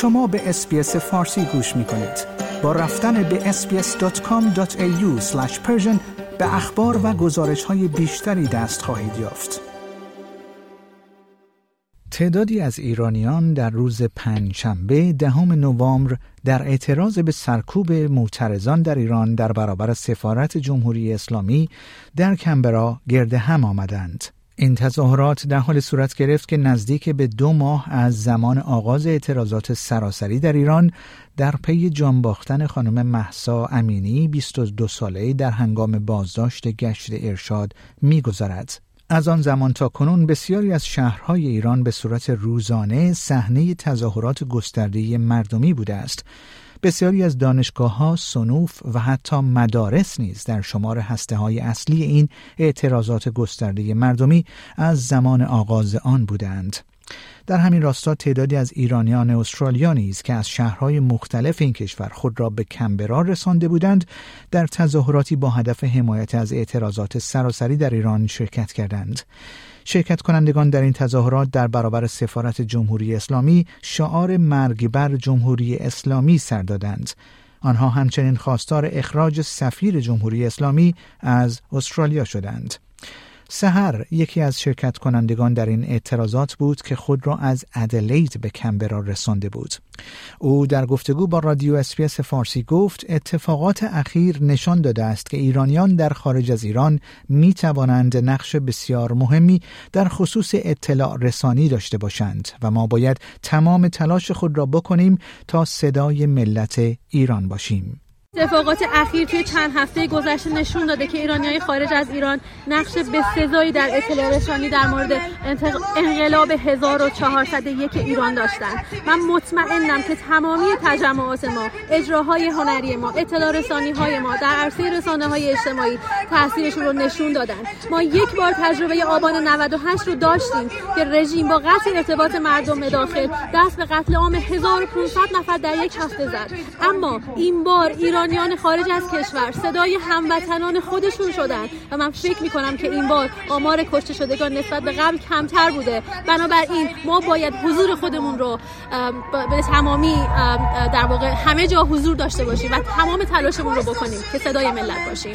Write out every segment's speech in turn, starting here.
شما به اسپیس فارسی گوش می کنید. با رفتن به sbs.com.au به اخبار و گزارش های بیشتری دست خواهید یافت. تعدادی از ایرانیان در روز پنجشنبه دهم نوامبر در اعتراض به سرکوب معترضان در ایران در برابر سفارت جمهوری اسلامی در کمبرا گرد هم آمدند. این تظاهرات در حال صورت گرفت که نزدیک به دو ماه از زمان آغاز اعتراضات سراسری در ایران در پی جان باختن خانم محسا امینی 22 ساله در هنگام بازداشت گشت ارشاد میگذرد. از آن زمان تا کنون بسیاری از شهرهای ایران به صورت روزانه صحنه تظاهرات گسترده مردمی بوده است بسیاری از دانشگاه ها، سنوف و حتی مدارس نیز در شمار هسته های اصلی این اعتراضات گسترده مردمی از زمان آغاز آن بودند. در همین راستا تعدادی از ایرانیان استرالیا نیز که از شهرهای مختلف این کشور خود را به کمبرا رسانده بودند در تظاهراتی با هدف حمایت از اعتراضات سراسری در ایران شرکت کردند شرکت کنندگان در این تظاهرات در برابر سفارت جمهوری اسلامی شعار مرگ بر جمهوری اسلامی سر دادند. آنها همچنین خواستار اخراج سفیر جمهوری اسلامی از استرالیا شدند. سهر یکی از شرکت کنندگان در این اعتراضات بود که خود را از ادلید به کمبرا رسانده بود. او در گفتگو با رادیو اسپیس فارسی گفت اتفاقات اخیر نشان داده است که ایرانیان در خارج از ایران می توانند نقش بسیار مهمی در خصوص اطلاع رسانی داشته باشند و ما باید تمام تلاش خود را بکنیم تا صدای ملت ایران باشیم. اتفاقات اخیر توی چند هفته گذشته نشون داده که ایرانی های خارج از ایران نقش بسزایی در اطلاع رسانی در مورد انقلاب 1401 ایران داشتن. من مطمئنم که تمامی تجمعات ما اجراهای هنری ما اطلاع رسانی های ما در عرصه رسانه های اجتماعی تاثیرشون رو نشون دادن. ما یک بار تجربه آبان 98 رو داشتیم که رژیم با قطع ارتباط مردم داخل دست به قتل عام 1500 نفر در یک هفته زد. اما این بار ایران ایرانیان خارج از کشور صدای هموطنان خودشون شدن و من فکر می‌کنم که این بار آمار کشته شدگان نسبت به قبل کمتر بوده. بنابراین ما باید حضور خودمون رو به تمامی در واقع همه جا حضور داشته باشیم و تمام تلاشمون رو بکنیم که صدای ملت باشیم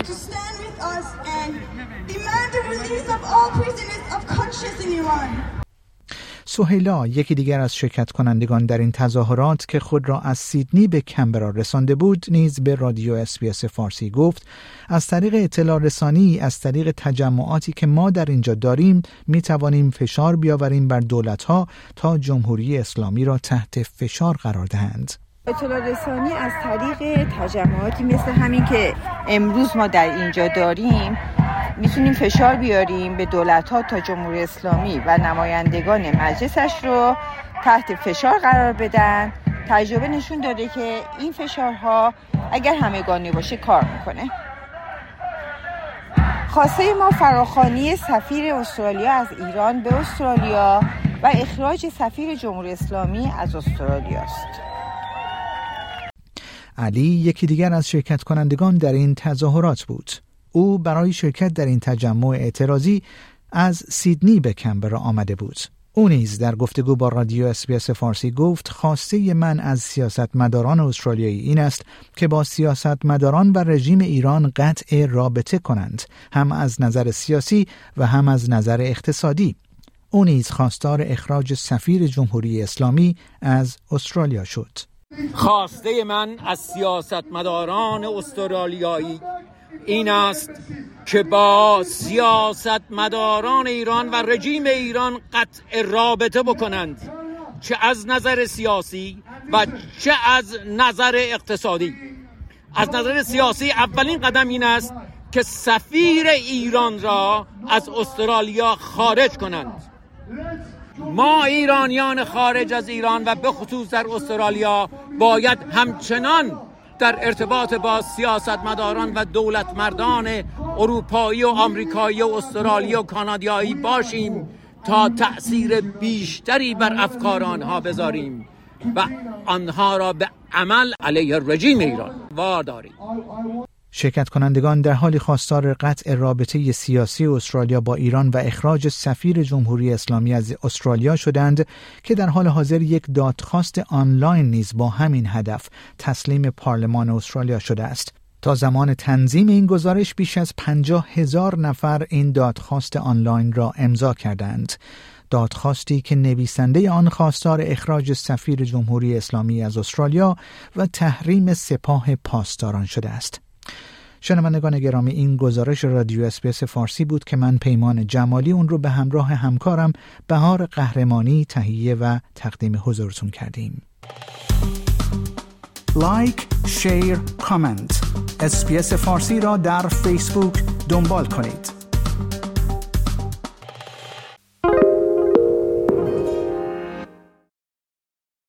سهیلا یکی دیگر از شرکت کنندگان در این تظاهرات که خود را از سیدنی به کمبرا رسانده بود نیز به رادیو اسپیس فارسی گفت از طریق اطلاع رسانی از طریق تجمعاتی که ما در اینجا داریم می توانیم فشار بیاوریم بر دولت ها تا جمهوری اسلامی را تحت فشار قرار دهند. اطلاع رسانی از طریق تجمعاتی مثل همین که امروز ما در اینجا داریم می‌تونیم فشار بیاریم به دولت ها تا جمهوری اسلامی و نمایندگان مجلسش رو تحت فشار قرار بدن تجربه نشون داده که این فشارها اگر همگانی باشه کار می‌کنه خواسته ما فراخانی سفیر استرالیا از ایران به استرالیا و اخراج سفیر جمهوری اسلامی از استرالیا است. علی یکی دیگر از شرکت کنندگان در این تظاهرات بود. او برای شرکت در این تجمع اعتراضی از سیدنی به کمبرا آمده بود. او نیز در گفتگو با رادیو اسپیس فارسی گفت خواسته من از سیاستمداران استرالیایی این است که با سیاستمداران و رژیم ایران قطع رابطه کنند هم از نظر سیاسی و هم از نظر اقتصادی او نیز خواستار اخراج سفیر جمهوری اسلامی از استرالیا شد خواسته من از سیاستمداران استرالیایی این است که با سیاست مداران ایران و رژیم ایران قطع رابطه بکنند چه از نظر سیاسی و چه از نظر اقتصادی. از نظر سیاسی اولین قدم این است که سفیر ایران را از استرالیا خارج کنند. ما ایرانیان خارج از ایران و به خصوص در استرالیا باید همچنان در ارتباط با سیاستمداران و دولتمردان اروپایی و آمریکایی و استرالی و کانادایی باشیم تا تأثیر بیشتری بر افکار آنها بذاریم و آنها را به عمل علیه رژیم ایران واداریم. شرکت کنندگان در حال خواستار قطع رابطه سیاسی استرالیا با ایران و اخراج سفیر جمهوری اسلامی از استرالیا شدند که در حال حاضر یک دادخواست آنلاین نیز با همین هدف تسلیم پارلمان استرالیا شده است. تا زمان تنظیم این گزارش بیش از پنجاه هزار نفر این دادخواست آنلاین را امضا کردند. دادخواستی که نویسنده آن خواستار اخراج سفیر جمهوری اسلامی از استرالیا و تحریم سپاه پاسداران شده است. شنوندگان گرامی این گزارش رادیو SBS فارسی بود که من پیمان جمالی اون رو به همراه همکارم بهار قهرمانی تهیه و تقدیم حضورتون کردیم. like، share، comment SBS فارسی را در فیسبوک دنبال کنید.